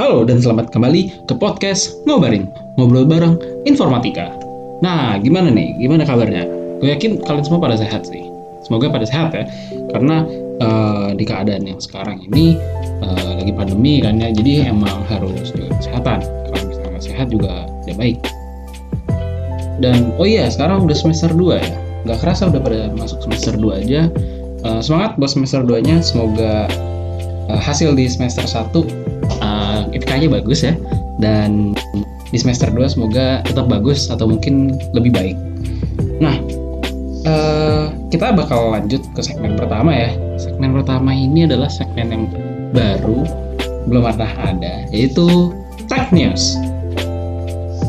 Halo dan selamat kembali ke podcast Ngobaring, ngobrol bareng informatika. Nah, gimana nih? Gimana kabarnya? Gue yakin kalian semua pada sehat sih. Semoga pada sehat ya, karena uh, di keadaan yang sekarang ini uh, lagi pandemi kan ya, jadi emang harus jaga kesehatan. Kalau misalnya sehat juga tidak baik. Dan oh iya, sekarang udah semester 2 ya. Gak kerasa udah pada masuk semester 2 aja. Uh, semangat buat semester 2-nya, semoga uh, hasil di semester 1 IPK-nya bagus ya dan di semester 2 semoga tetap bagus atau mungkin lebih baik. Nah, uh, kita bakal lanjut ke segmen pertama ya. Segmen pertama ini adalah segmen yang baru, belum pernah ada, yaitu Tech News.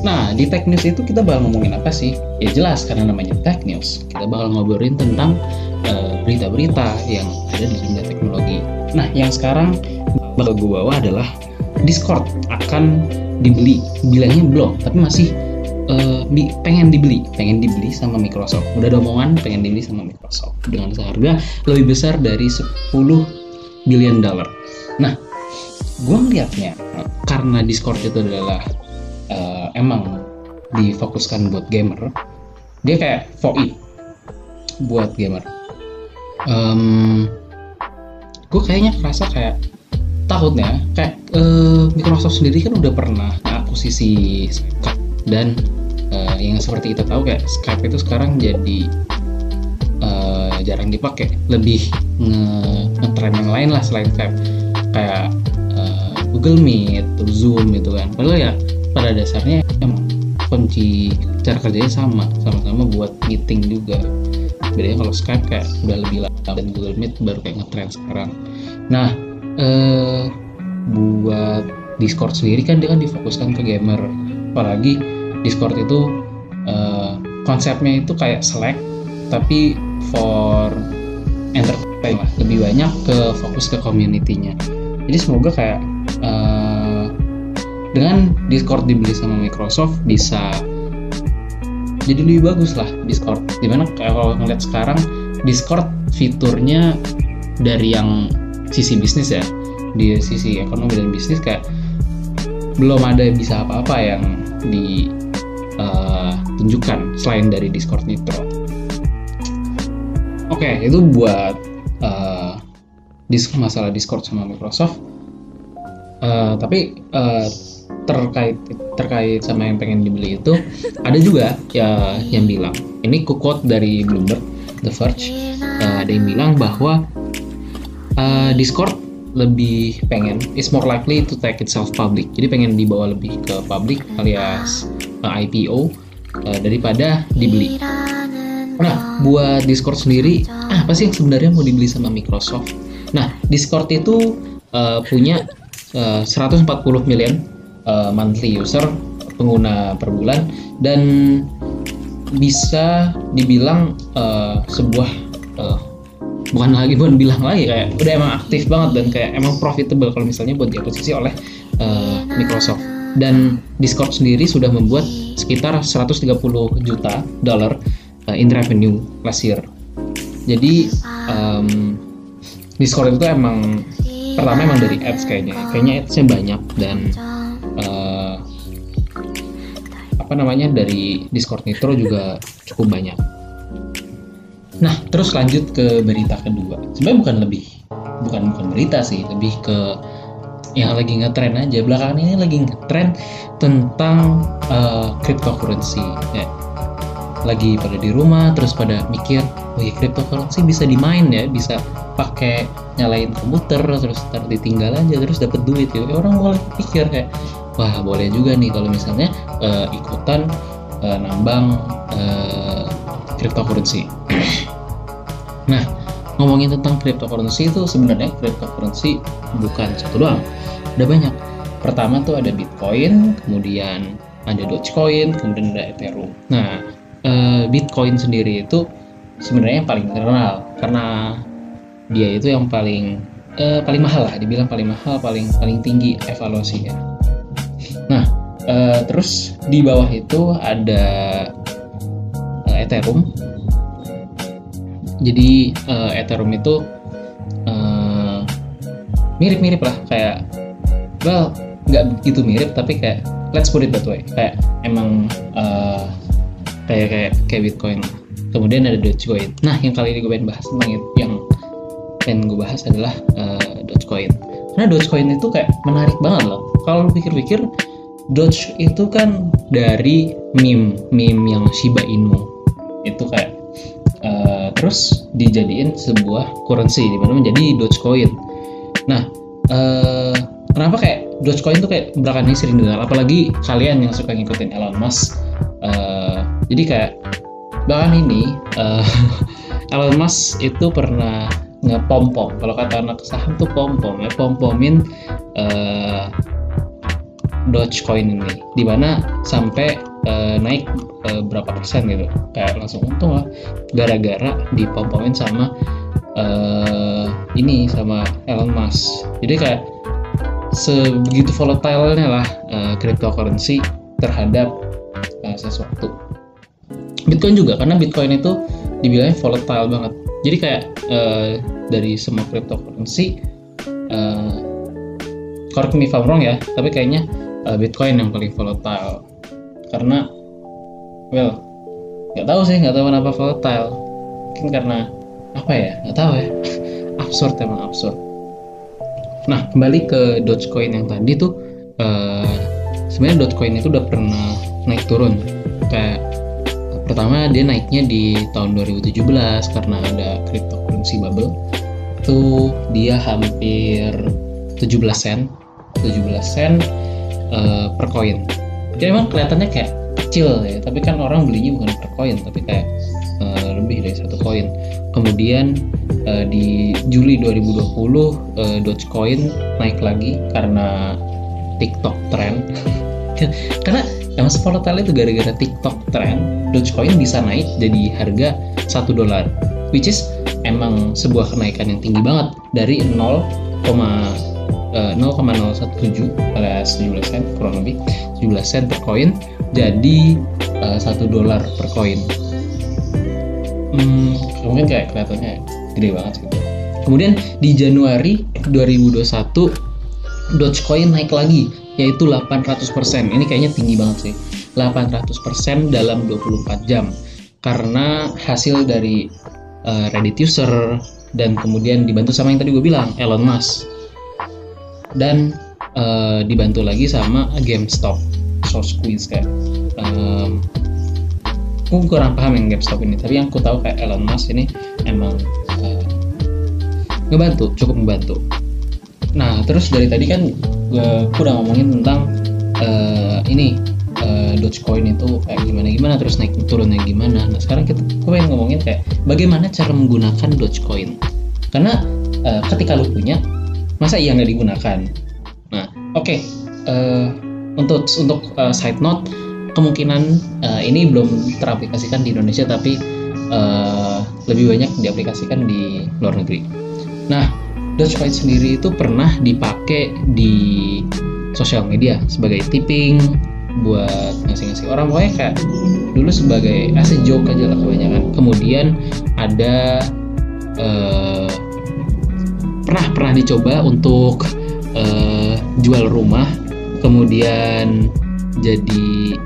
Nah, di Tech News itu kita bakal ngomongin apa sih? Ya jelas karena namanya Tech News. Kita bakal ngobrolin tentang eh, berita-berita yang ada di dunia teknologi. Nah, yang sekarang bakal gue bawa adalah Discord akan dibeli. Bilangnya belum tapi masih uh, pengen dibeli. Pengen dibeli sama Microsoft. Udah ada omongan pengen dibeli sama Microsoft. Dengan seharga lebih besar dari 10 billion dollar. Nah gue ngeliatnya karena Discord itu adalah uh, emang difokuskan buat gamer dia kayak VoIP buat gamer. Um, gue kayaknya merasa kayak takutnya kayak uh, Microsoft sendiri kan udah pernah akuisisi Skype. Dan uh, yang seperti kita tahu kayak Skype itu sekarang jadi uh, jarang dipakai. Lebih nge, yang lain lah selain Skype. Kayak uh, Google Meet, Zoom gitu kan. Padahal ya pada dasarnya emang kunci cara kerjanya sama. Sama-sama buat meeting juga. Bedanya kalau Skype kayak udah lebih lama dan Google Meet baru kayak ngetrend sekarang. Nah eh, buat Discord sendiri kan dia kan difokuskan ke gamer. Apalagi Discord itu eh, konsepnya itu kayak Slack tapi for entertainment lah. Lebih banyak ke fokus ke community-nya. Jadi semoga kayak eh, dengan Discord dibeli sama Microsoft bisa jadi lebih bagus lah Discord. Di mana kalau ngeliat sekarang Discord fiturnya dari yang sisi bisnis ya di sisi ekonomi dan bisnis kayak belum ada bisa apa-apa yang ditunjukkan uh, selain dari Discord Nitro. Oke, okay, itu buat uh, masalah Discord sama Microsoft. Uh, tapi uh, terkait terkait sama yang pengen dibeli itu ada juga ya yang bilang ini quote dari Bloomberg The Verge uh, ada yang bilang bahwa uh, Discord lebih pengen is more likely to take itself public. Jadi pengen dibawa lebih ke publik alias uh, eh, IPO uh, daripada dibeli. Nah buat Discord sendiri apa sih yang sebenarnya mau dibeli sama Microsoft? Nah Discord itu uh, punya uh, 140 million uh, monthly user pengguna per bulan dan bisa dibilang uh, sebuah bukan lagi bukan bilang lagi kayak udah emang aktif banget dan kayak emang profitable kalau misalnya buat diakuisisi oleh uh, Microsoft. Dan Discord sendiri sudah membuat sekitar 130 juta dolar uh, in revenue last year. Jadi um, Discord itu emang pertama emang dari ads kayaknya. Kayaknya adsnya banyak dan uh, apa namanya dari Discord Nitro juga cukup banyak Nah, terus lanjut ke berita kedua. Sebenarnya bukan lebih bukan bukan berita sih, lebih ke yang lagi ngetren aja. Belakangan ini lagi ngetren tentang uh, cryptocurrency. Ya. Lagi pada di rumah, terus pada mikir, oh ya cryptocurrency bisa dimain ya, bisa pakai nyalain komputer, terus ntar ditinggal aja, terus dapat duit ya. Orang mulai pikir kayak, wah boleh juga nih kalau misalnya uh, ikutan uh, nambang uh, cryptocurrency. Nah, ngomongin tentang cryptocurrency itu sebenarnya cryptocurrency bukan satu doang. Ada banyak. Pertama tuh ada Bitcoin, kemudian ada Dogecoin, kemudian ada Ethereum. Nah, eh, Bitcoin sendiri itu sebenarnya yang paling terkenal karena dia itu yang paling eh, paling mahal lah, dibilang paling mahal, paling paling tinggi evaluasinya. Nah, eh, terus di bawah itu ada eh, Ethereum jadi uh, Ethereum itu eh, mirip-mirip lah kayak well nggak begitu mirip tapi kayak let's put it that way. Kayak emang uh, kayak kayak kayak Bitcoin. Kemudian ada Dogecoin. Nah yang kali ini gue pengen bahas tentang itu yang pengen gue bahas adalah uh, Dogecoin. Karena Dogecoin itu kayak menarik banget loh. Kalau lu pikir-pikir Doge itu kan dari meme meme yang Shiba Inu. Itu kayak uh, terus dijadiin sebuah currency di mana menjadi Dogecoin. Nah uh, kenapa kayak Dogecoin tuh kayak belakangan ini sering dengar? Apalagi kalian yang suka ngikutin Elon Musk. Uh, jadi kayak belakangan ini uh, Elon Musk itu pernah ngepom-pom. Kalau kata anak saham tuh pom-pom ya pom-pomin uh, Dogecoin ini. Di mana sampai uh, naik uh, berapa persen gitu kayak langsung untung lah gara-gara dipom-pomin sama uh, ini sama Elon Musk jadi kayak sebegitu volatile-nya lah uh, cryptocurrency terhadap uh, sesuatu. Bitcoin juga karena Bitcoin itu dibilangnya volatile banget. Jadi kayak uh, dari semua cryptocurrency, uh, correct me if I'm wrong ya, tapi kayaknya uh, Bitcoin yang paling volatile karena, well, nggak tahu sih nggak tahu kenapa volatile. Mungkin karena apa ya? Nggak tahu ya. absurd emang absurd Nah, kembali ke Dogecoin yang tadi tuh uh, sebenarnya Dogecoin itu udah pernah naik turun. Kayak pertama dia naiknya di tahun 2017 karena ada cryptocurrency bubble. Itu dia hampir 17 sen, 17 sen uh, per koin. Jadi memang kelihatannya kayak kecil ya, tapi kan orang belinya bukan per koin, tapi kayak uh, lebih dari satu koin. Kemudian uh, di Juli 2020 uh, eh, Dogecoin naik lagi karena TikTok trend. karena emang volatile itu gara-gara TikTok trend, Dogecoin bisa naik jadi harga satu dolar, which is emang sebuah kenaikan yang tinggi banget dari 0, uh, 0,017 alias 17 sen kurang lebih 17 sen per koin jadi satu uh, dolar per koin. Hmm, mungkin kayak kelihatannya gede banget gitu. Kemudian di Januari 2021 Dogecoin naik lagi yaitu 800%. Ini kayaknya tinggi banget sih. 800% dalam 24 jam. Karena hasil dari uh, Reddit user dan kemudian dibantu sama yang tadi gue bilang Elon Musk. Dan uh, dibantu lagi sama GameStop. So squeeze kayak um, aku kurang paham yang GameStop ini tapi yang aku tahu kayak Elon Musk ini emang ngebantu cukup membantu nah terus dari tadi kan gue udah ngomongin tentang uh, ini uh, Dogecoin itu kayak gimana gimana terus naik turunnya gimana nah sekarang kita gue pengen ngomongin kayak bagaimana cara menggunakan Dogecoin karena uh, ketika lu punya masa iya nggak digunakan? Nah oke okay, uh, untuk untuk uh, side note kemungkinan uh, ini belum teraplikasikan di Indonesia tapi uh, lebih banyak diaplikasikan di luar negeri. Nah, Dogecoin sendiri itu pernah dipakai di sosial media sebagai tipping buat ngasih-ngasih orang. Pokoknya kayak dulu sebagai as joke aja lah kebanyakan. Kemudian ada uh, pernah pernah dicoba untuk uh, jual rumah kemudian jadi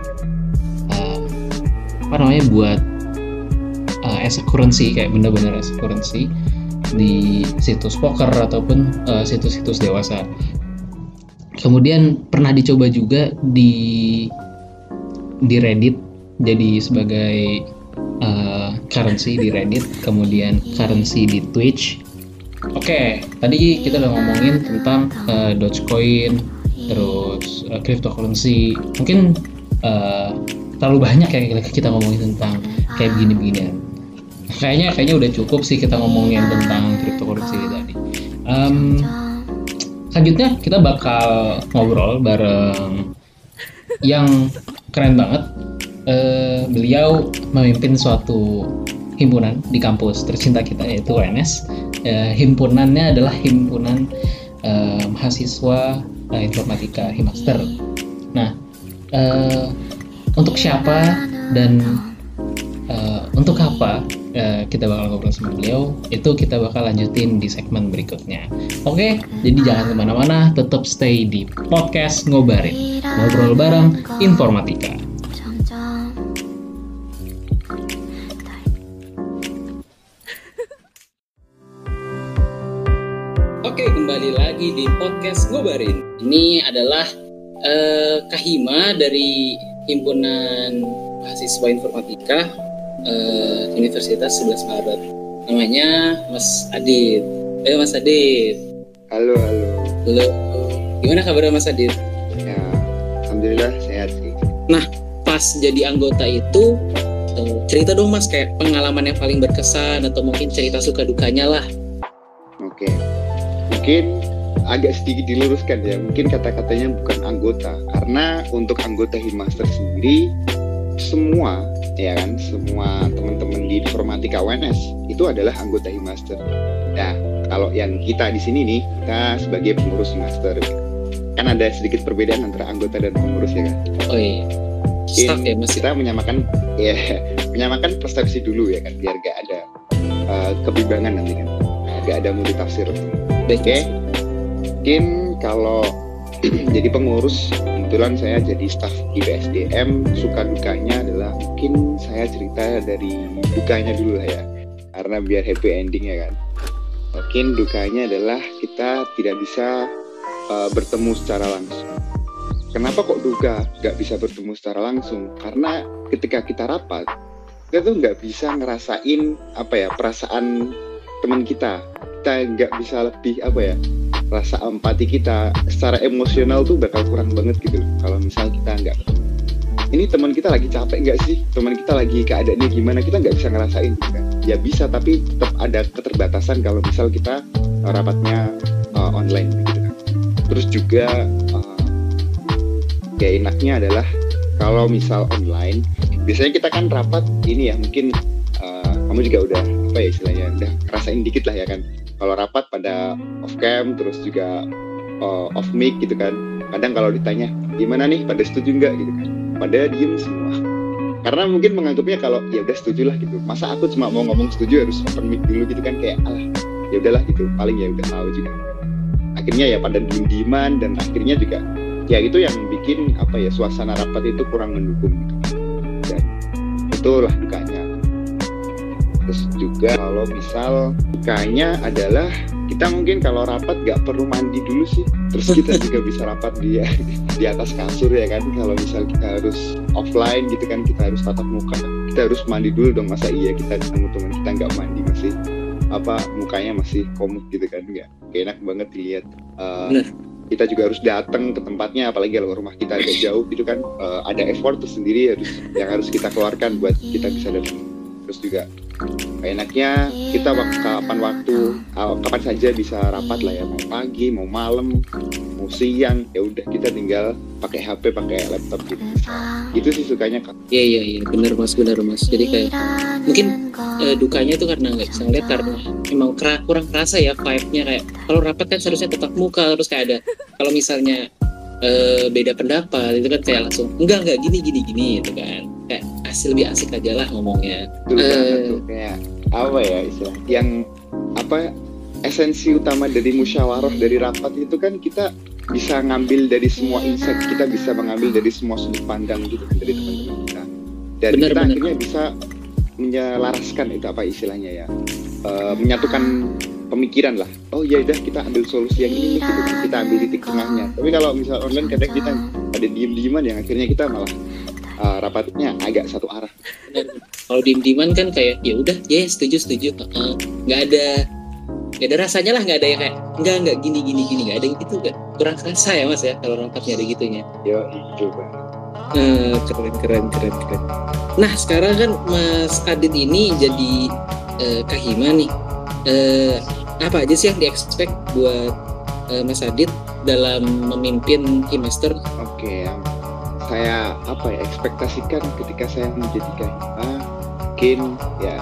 uh, apa namanya buat uh, as a currency kayak bener-bener as a currency di situs poker ataupun situs-situs dewasa. Kemudian pernah dicoba juga di di Reddit jadi sebagai uh, currency di Reddit, kemudian currency di Twitch. Oke, okay, tadi kita udah ngomongin tentang uh, Dogecoin, terus uh, cryptocurrency. Mungkin uh, terlalu banyak ya kita ngomongin tentang kayak begini-beginian kayaknya kayaknya udah cukup sih kita ngomongin tentang cryptocurrency tadi. Um, selanjutnya kita bakal ngobrol bareng yang keren banget. Uh, beliau memimpin suatu himpunan di kampus tercinta kita yaitu UNS. Uh, himpunannya adalah himpunan uh, mahasiswa uh, informatika Himaster. Nah, uh, untuk siapa dan uh, untuk apa uh, kita bakal ngobrol sama beliau itu kita bakal lanjutin di segmen berikutnya oke jadi jangan ke mana-mana tetap stay di podcast ngobarin ngobrol bareng informatika Ngobarin. Ini adalah uh, Kahima dari Himpunan Mahasiswa Informatika uh, Universitas 11 Maret. Namanya Mas Adit. Eh Mas Adit. Halo, halo. Halo. Gimana kabarnya Mas Adit? Ya, alhamdulillah sehat sih. Nah, pas jadi anggota itu uh, cerita dong Mas kayak pengalaman yang paling berkesan atau mungkin cerita suka dukanya lah. Oke. Mungkin agak sedikit diluruskan ya. Mungkin kata-katanya bukan anggota. Karena untuk anggota Himaster sendiri semua ya kan? Semua teman-teman di informatika UNS itu adalah anggota Himaster nah kalau yang kita di sini nih kita sebagai pengurus Himaster kan ada sedikit perbedaan antara anggota dan pengurus ya kan? Oh iya. Staff ya mas? kita menyamakan ya menyamakan persepsi dulu ya kan? Biar gak ada uh, kebimbangan nanti kan. Gak ada multitafsir. Oke? Okay? Mungkin kalau jadi pengurus kebetulan saya jadi staff di BSDM suka dukanya adalah mungkin saya cerita dari dukanya dulu lah ya. Karena biar happy ending ya kan. Mungkin dukanya adalah kita tidak bisa uh, bertemu secara langsung. Kenapa kok duka nggak bisa bertemu secara langsung? Karena ketika kita rapat kita tuh nggak bisa ngerasain apa ya perasaan teman kita. Kita nggak bisa lebih apa ya rasa empati kita secara emosional tuh bakal kurang banget gitu. Kalau misal kita nggak ini teman kita lagi capek nggak sih? Teman kita lagi keadaannya gimana? Kita nggak bisa ngerasain gitu kan ya bisa tapi tetap ada keterbatasan kalau misal kita uh, rapatnya uh, online gitu kan. Terus juga uh, ya enaknya adalah kalau misal online biasanya kita kan rapat ini ya mungkin uh, kamu juga udah apa ya istilahnya udah ngerasain dikit lah ya kan. Kalau rapat pada off cam terus juga uh, off mic gitu kan. Kadang kalau ditanya gimana nih pada setuju nggak? gitu kan. Pada diem semua. Karena mungkin menganggapnya kalau ya udah setuju lah gitu. Masa aku cuma mau ngomong setuju harus open mic dulu gitu kan kayak alah ya udahlah gitu. Paling ya udah tahu juga. Akhirnya ya pada diem dieman dan akhirnya juga ya itu yang bikin apa ya suasana rapat itu kurang mendukung gitu. dan itulah dukanya terus juga kalau misal dukanya adalah kita mungkin kalau rapat nggak perlu mandi dulu sih. Terus kita juga bisa rapat di di atas kasur ya kan. Kalau misal kita harus offline gitu kan kita harus tatap muka. Kita harus mandi dulu dong. Masa iya kita ketemu teman kita nggak mandi masih? Apa mukanya masih komut gitu kan? Nggak enak banget dilihat. Uh, kita juga harus datang ke tempatnya. Apalagi kalau rumah kita agak jauh gitu kan. Uh, ada effort tersendiri harus yang harus kita keluarkan buat kita bisa datang terus juga enaknya kita waktu kapan waktu kapan saja bisa rapat lah ya. Mau pagi mau malam mau siang ya udah kita tinggal pakai HP pakai laptop gitu. Itu sih sukanya kak. Iya iya iya. Benar mas. Benar mas. Jadi kayak mungkin eh, dukanya tuh karena nggak bisa ngeliat karena emang kera, kurang kerasa ya vibe-nya. Kayak kalau rapat kan seharusnya tetap muka terus kayak ada kalau misalnya eh, beda pendapat itu kan kayak langsung enggak enggak gini gini gini gitu kan asli lebih asik aja lah ngomongnya. Betul uh, tuh kayak apa ya istilah? Yang apa esensi utama dari musyawarah dari rapat itu kan kita bisa ngambil dari semua insight kita bisa mengambil dari semua sudut pandang gitu kan dari teman-teman kita. Dan bener, kita bener. akhirnya bisa menyelaraskan itu apa istilahnya ya uh, menyatukan pemikiran lah. Oh ya udah kita ambil solusi yang ini gitu kita ambil titik tengahnya. Tapi kalau misal online kadang kita ada diem-dieman yang akhirnya kita malah uh, rapatnya agak satu arah. Kalau diem-dieman kan kayak ya udah ya yeah, setuju setuju nggak uh, ada nggak ada rasanya lah nggak ada yang kayak nggak nggak gini gini gini nggak ada gitu gak, kurang kerasa ya mas ya kalau rapatnya ada gitunya. Yo itu bang. Uh, keren keren keren keren. Nah sekarang kan Mas Adit ini jadi uh, kahima nih. Uh, apa aja sih yang diekspek buat uh, Mas Adit dalam memimpin Himaster? Oke, okay, yang saya apa ya ekspektasikan ketika saya menjadi KHA mungkin ya.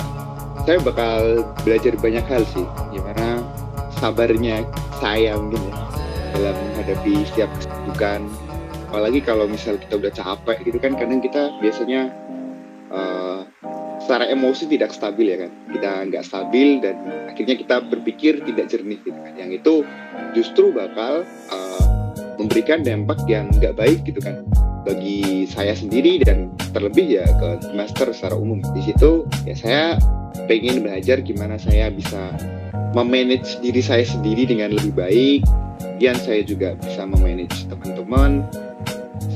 Saya bakal belajar banyak hal sih. Gimana sabarnya saya mungkin ya dalam menghadapi setiap kesibukan. Apalagi kalau misal kita udah capek gitu kan kadang kita biasanya uh, secara emosi tidak stabil ya kan. Kita nggak stabil dan akhirnya kita berpikir tidak jernih gitu kan. Yang itu justru bakal uh, memberikan dampak yang nggak baik gitu kan bagi saya sendiri dan terlebih ya ke master secara umum. Di situ ya saya pengen belajar gimana saya bisa memanage diri saya sendiri dengan lebih baik. Kemudian saya juga bisa memanage teman-teman.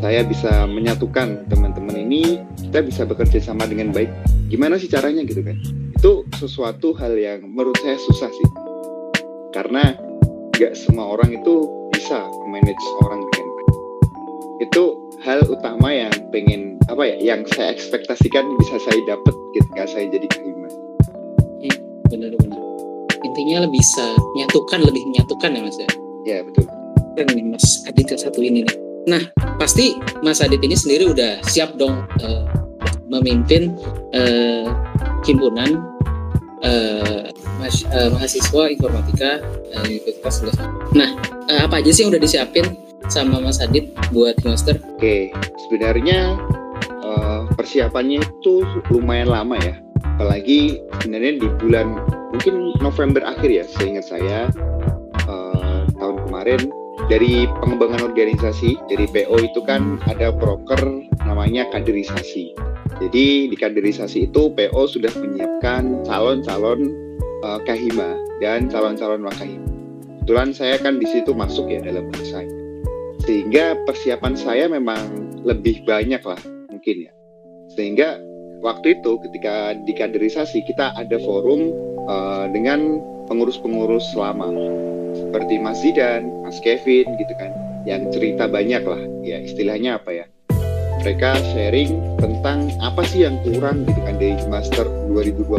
Saya bisa menyatukan teman-teman ini. Kita bisa bekerja sama dengan baik. Gimana sih caranya gitu kan? Itu sesuatu hal yang menurut saya susah sih. Karena nggak semua orang itu bisa manage orang dengan baik. Itu hal utama yang pengen apa ya yang saya ekspektasikan bisa saya dapat ketika saya jadi kelima iya, benar-benar intinya lebih bisa menyatukan lebih menyatukan ya mas ya? Ya betul. Dan nih mas Adit satu ini nih. Nah pasti mas Adit ini sendiri udah siap dong uh, memimpin uh, himpunan uh, mas, uh, mahasiswa informatika uh, Universitas Nah, uh, apa aja sih yang udah disiapin sama Mas Adit buat master? Oke, sebenarnya uh, persiapannya itu lumayan lama ya. Apalagi sebenarnya di bulan mungkin November akhir ya, seingat saya tahun kemarin dari pengembangan organisasi dari PO itu kan ada broker namanya kaderisasi. Jadi di kaderisasi itu PO sudah menyiapkan calon-calon uh, kahima dan calon-calon wakahima. Kebetulan saya kan di situ masuk ya dalam saya. Sehingga persiapan saya memang lebih banyak lah mungkin ya. Sehingga waktu itu ketika di kaderisasi kita ada forum uh, dengan pengurus-pengurus lama seperti Mas Zidan, Mas Kevin gitu kan, yang cerita banyak lah, ya istilahnya apa ya? Mereka sharing tentang apa sih yang kurang gitu kan dari Master 2020,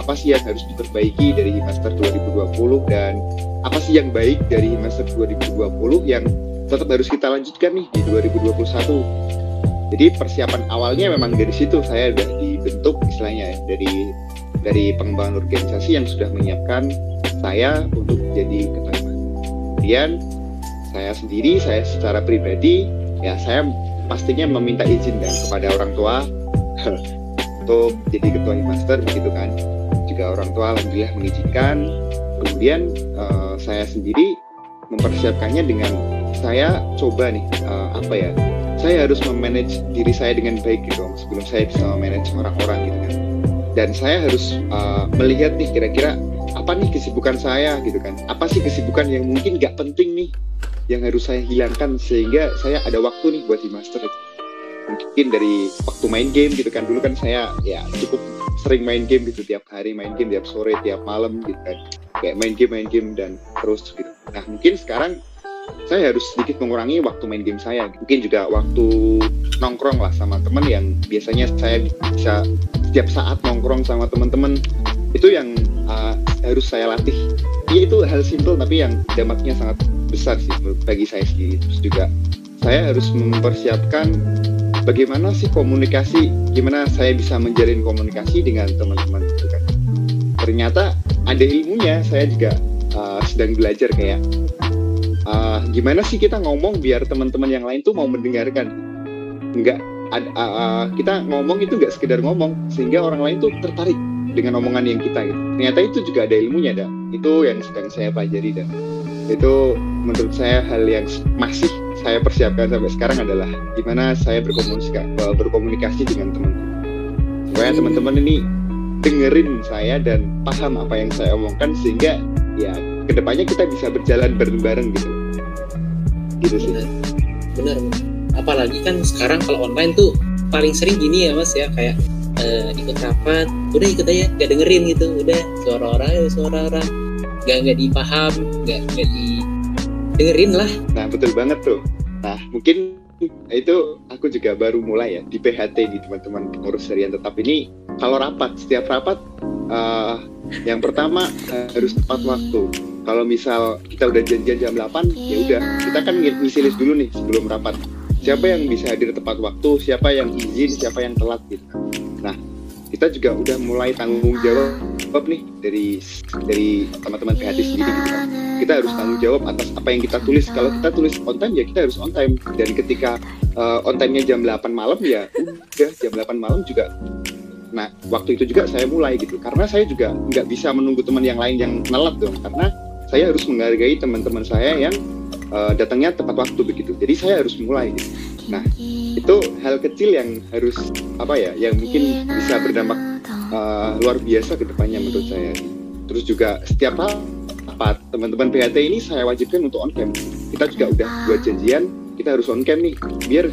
apa sih yang harus diperbaiki dari Master 2020 dan apa sih yang baik dari Master 2020 yang tetap harus kita lanjutkan nih di 2021. Jadi persiapan awalnya memang dari situ saya sudah dibentuk istilahnya ya, dari dari pengembangan organisasi yang sudah menyiapkan saya untuk jadi ketua kemudian saya sendiri saya secara pribadi ya saya pastinya meminta izin kan kepada orang tua untuk jadi ketua master begitu kan. Juga orang tua alhamdulillah mengizinkan. Kemudian uh, saya sendiri mempersiapkannya dengan saya coba nih uh, apa ya saya harus memanage diri saya dengan baik gitu sebelum saya bisa memanage orang-orang gitu kan. Dan saya harus uh, melihat nih kira-kira apa nih kesibukan saya gitu kan. Apa sih kesibukan yang mungkin gak penting nih yang harus saya hilangkan sehingga saya ada waktu nih buat di master mungkin dari waktu main game gitu kan. Dulu kan saya ya cukup sering main game gitu tiap hari main game tiap sore tiap malam gitu kan. Kayak main game main game dan terus gitu. Nah mungkin sekarang saya harus sedikit mengurangi waktu main game saya. Mungkin juga waktu nongkrong lah sama teman yang biasanya saya bisa setiap saat nongkrong sama teman-teman itu yang uh, harus saya latih. Ya itu hal simple tapi yang dampaknya sangat besar sih bagi saya sendiri. Terus juga saya harus mempersiapkan bagaimana sih komunikasi gimana saya bisa menjalin komunikasi dengan teman-teman gitu ternyata ada ilmunya. Saya juga uh, sedang belajar kayak uh, gimana sih kita ngomong biar teman-teman yang lain tuh mau mendengarkan nggak uh, uh, kita ngomong itu nggak sekedar ngomong sehingga orang lain tuh tertarik dengan omongan yang kita gitu. Ternyata itu juga ada ilmunya dah. Itu yang sedang saya pelajari dan itu menurut saya hal yang masih saya persiapkan sampai sekarang adalah gimana saya berkomunikasi berkomunikasi dengan teman-teman. Supaya teman-teman ini dengerin saya dan paham apa yang saya omongkan sehingga ya ke depannya kita bisa berjalan bareng-bareng gitu. Gitu sih. Benar. Apalagi kan sekarang kalau online tuh paling sering gini ya mas ya kayak uh, ikut rapat udah ikut aja gak dengerin gitu udah suara orang ya suara orang. Gak nggak dipaham gak nggak di dengerin lah. Nah betul banget tuh. Nah mungkin itu aku juga baru mulai ya di PHT di teman-teman pengurus harian. Tetap ini kalau rapat setiap rapat uh, yang pertama uh, harus tepat waktu kalau misal kita udah janjian jam 8 ya udah kita kan ngisi list dulu nih sebelum rapat siapa yang bisa hadir tepat waktu siapa yang izin siapa yang telat gitu Nah, kita juga udah mulai tanggung jawab nih dari dari teman-teman PHT sendiri gitu kan. Kita harus tanggung jawab atas apa yang kita tulis. Kalau kita tulis on time ya kita harus on time. Dan ketika uh, on time-nya jam 8 malam ya udah jam 8 malam juga nah waktu itu juga saya mulai gitu karena saya juga nggak bisa menunggu teman yang lain yang nelat dong karena saya harus menghargai teman-teman saya yang uh, datangnya tepat waktu begitu. Jadi saya harus mulai gitu. nah itu hal kecil yang harus apa ya yang mungkin bisa berdampak uh, luar biasa ke depannya menurut saya. Terus juga setiap rapat teman-teman PHT ini saya wajibkan untuk on cam kita juga udah buat janjian kita harus on cam nih. Biar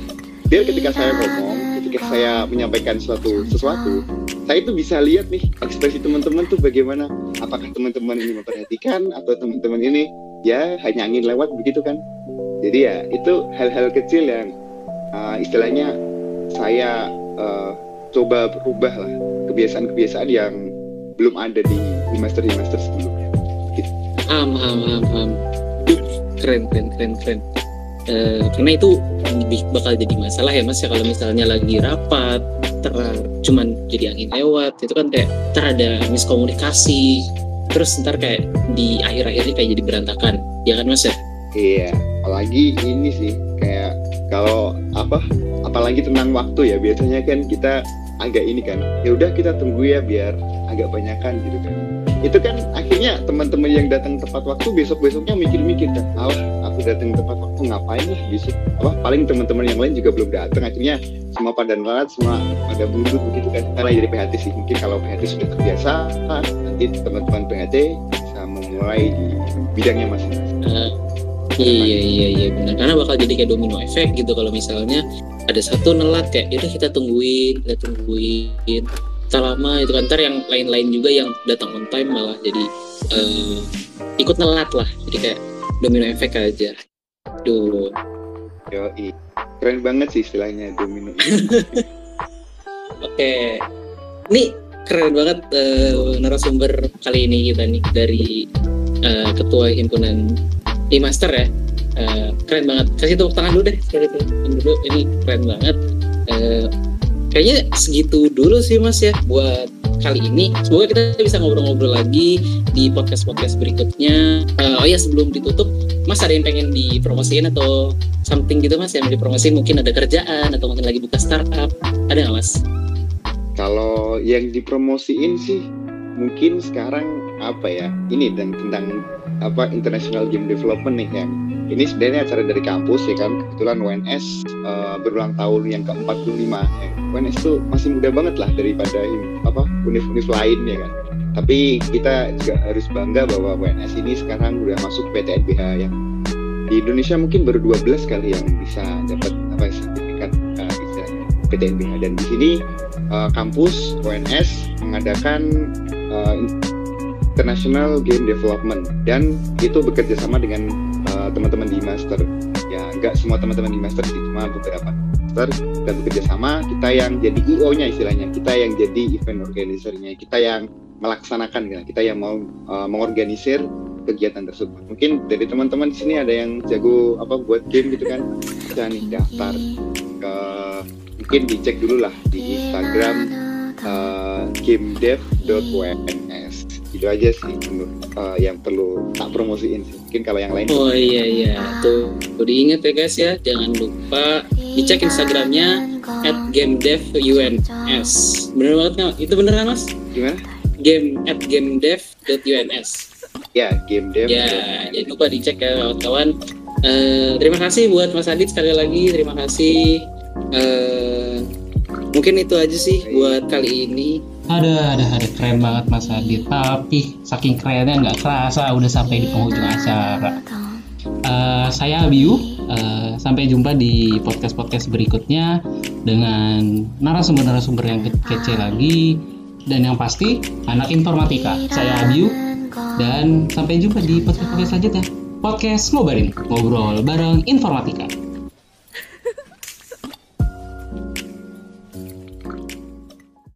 biar ketika saya ngomong ketika saya menyampaikan suatu sesuatu saya itu bisa lihat nih ekspresi teman-teman tuh bagaimana. Apakah teman-teman ini memperhatikan atau teman-teman ini ya hanya angin lewat begitu kan? Jadi ya itu hal-hal kecil yang uh, istilahnya saya uh, coba berubah lah kebiasaan-kebiasaan yang belum ada di master di master sebelumnya. Gitu. paham paham paham keren keren keren keren Eh, karena itu bakal jadi masalah ya mas ya kalau misalnya lagi rapat ter cuman jadi angin lewat itu kan kayak ntar ada miskomunikasi terus ntar kayak di akhir-akhirnya kayak jadi berantakan ya kan mas ya? Iya apalagi ini sih kayak kalau apa apalagi tentang waktu ya biasanya kan kita agak ini kan ya udah kita tunggu ya biar agak banyakan gitu kan itu kan akhirnya teman-teman yang datang tepat waktu besok besoknya mikir-mikir kan ah aku datang tepat waktu ngapain lah bisa apa paling teman-teman yang lain juga belum datang. Akhirnya semua pada nelat semua pada bundut begitu kan. Karena jadi PHT sih. Mungkin kalau PHT sudah terbiasa nanti teman-teman PHT bisa memulai di bidangnya masing-masing. Uh, iya iya iya benar. Karena bakal jadi kayak domino efek gitu kalau misalnya ada satu nelat kayak itu kita tungguin kita tungguin tak lama itu kan. Ntar yang lain-lain juga yang datang on time malah jadi uh, ikut nelat lah. Jadi kayak domino efek aja. Duh. Yo keren banget sih istilahnya domino oke. Ini keren banget uh, narasumber kali ini kita nih dari uh, ketua himpunan di master ya. Uh, keren banget. Kasih tepuk tangan dulu deh. Dulu ini keren banget. Uh, kayaknya segitu dulu sih mas ya buat kali ini. Semoga kita bisa ngobrol-ngobrol lagi di podcast-podcast berikutnya. Uh, oh ya sebelum ditutup, Mas ada yang pengen dipromosiin atau something gitu Mas yang dipromosiin? Mungkin ada kerjaan atau mungkin lagi buka startup. Ada nggak Mas? Kalau yang dipromosiin sih mungkin sekarang apa ya? Ini dan tentang apa international game development nih ya ini sebenarnya acara dari kampus ya kan kebetulan UNS uh, eh, berulang tahun yang ke-45 ya. UNS itu masih muda banget lah daripada apa univ-univ lain ya kan tapi kita juga harus bangga bahwa UNS ini sekarang udah masuk PTNBH yang di Indonesia mungkin baru 12 kali yang bisa dapat apa sertifikat uh, bisa PTNBH dan di sini uh, kampus UNS mengadakan uh, International Game Development. Dan itu bekerja sama dengan uh, teman-teman di master. Ya nggak semua teman-teman di master sih cuma beberapa master. Kita bekerja sama kita yang jadi IO nya istilahnya. Kita yang jadi event organizer-nya. Kita yang melaksanakan ya. Kita yang mau uh, mengorganisir kegiatan tersebut. Mungkin dari teman-teman di sini ada yang jago apa buat game gitu kan? Bisa nih daftar ke mungkin dicek dulu lah di Instagram uh, gamedev.wns itu aja sih menurut uh, yang perlu tak promosiin sih. Mungkin kalau yang lain. Oh iya iya. Tuh tuh diingat ya guys ya. Jangan lupa dicek instagramnya at gamedevUNS bener banget nggak itu beneran mas? Gimana? Game at gamedev.uns ya gamedev. Ya jangan lupa dicek ya kawan-kawan. Uh, terima kasih buat mas Adit sekali lagi. Terima kasih. Uh, mungkin itu aja sih buat kali ini ada, ada, ada keren banget Mas Adit. Tapi saking kerennya nggak kerasa udah sampai di penghujung acara. Uh, saya Abiu. Uh, sampai jumpa di podcast-podcast berikutnya dengan narasumber-narasumber yang ke kece lagi dan yang pasti anak informatika. Saya Abiu dan sampai jumpa di podcast-podcast selanjutnya. Podcast Ngobarin, ngobrol bareng informatika.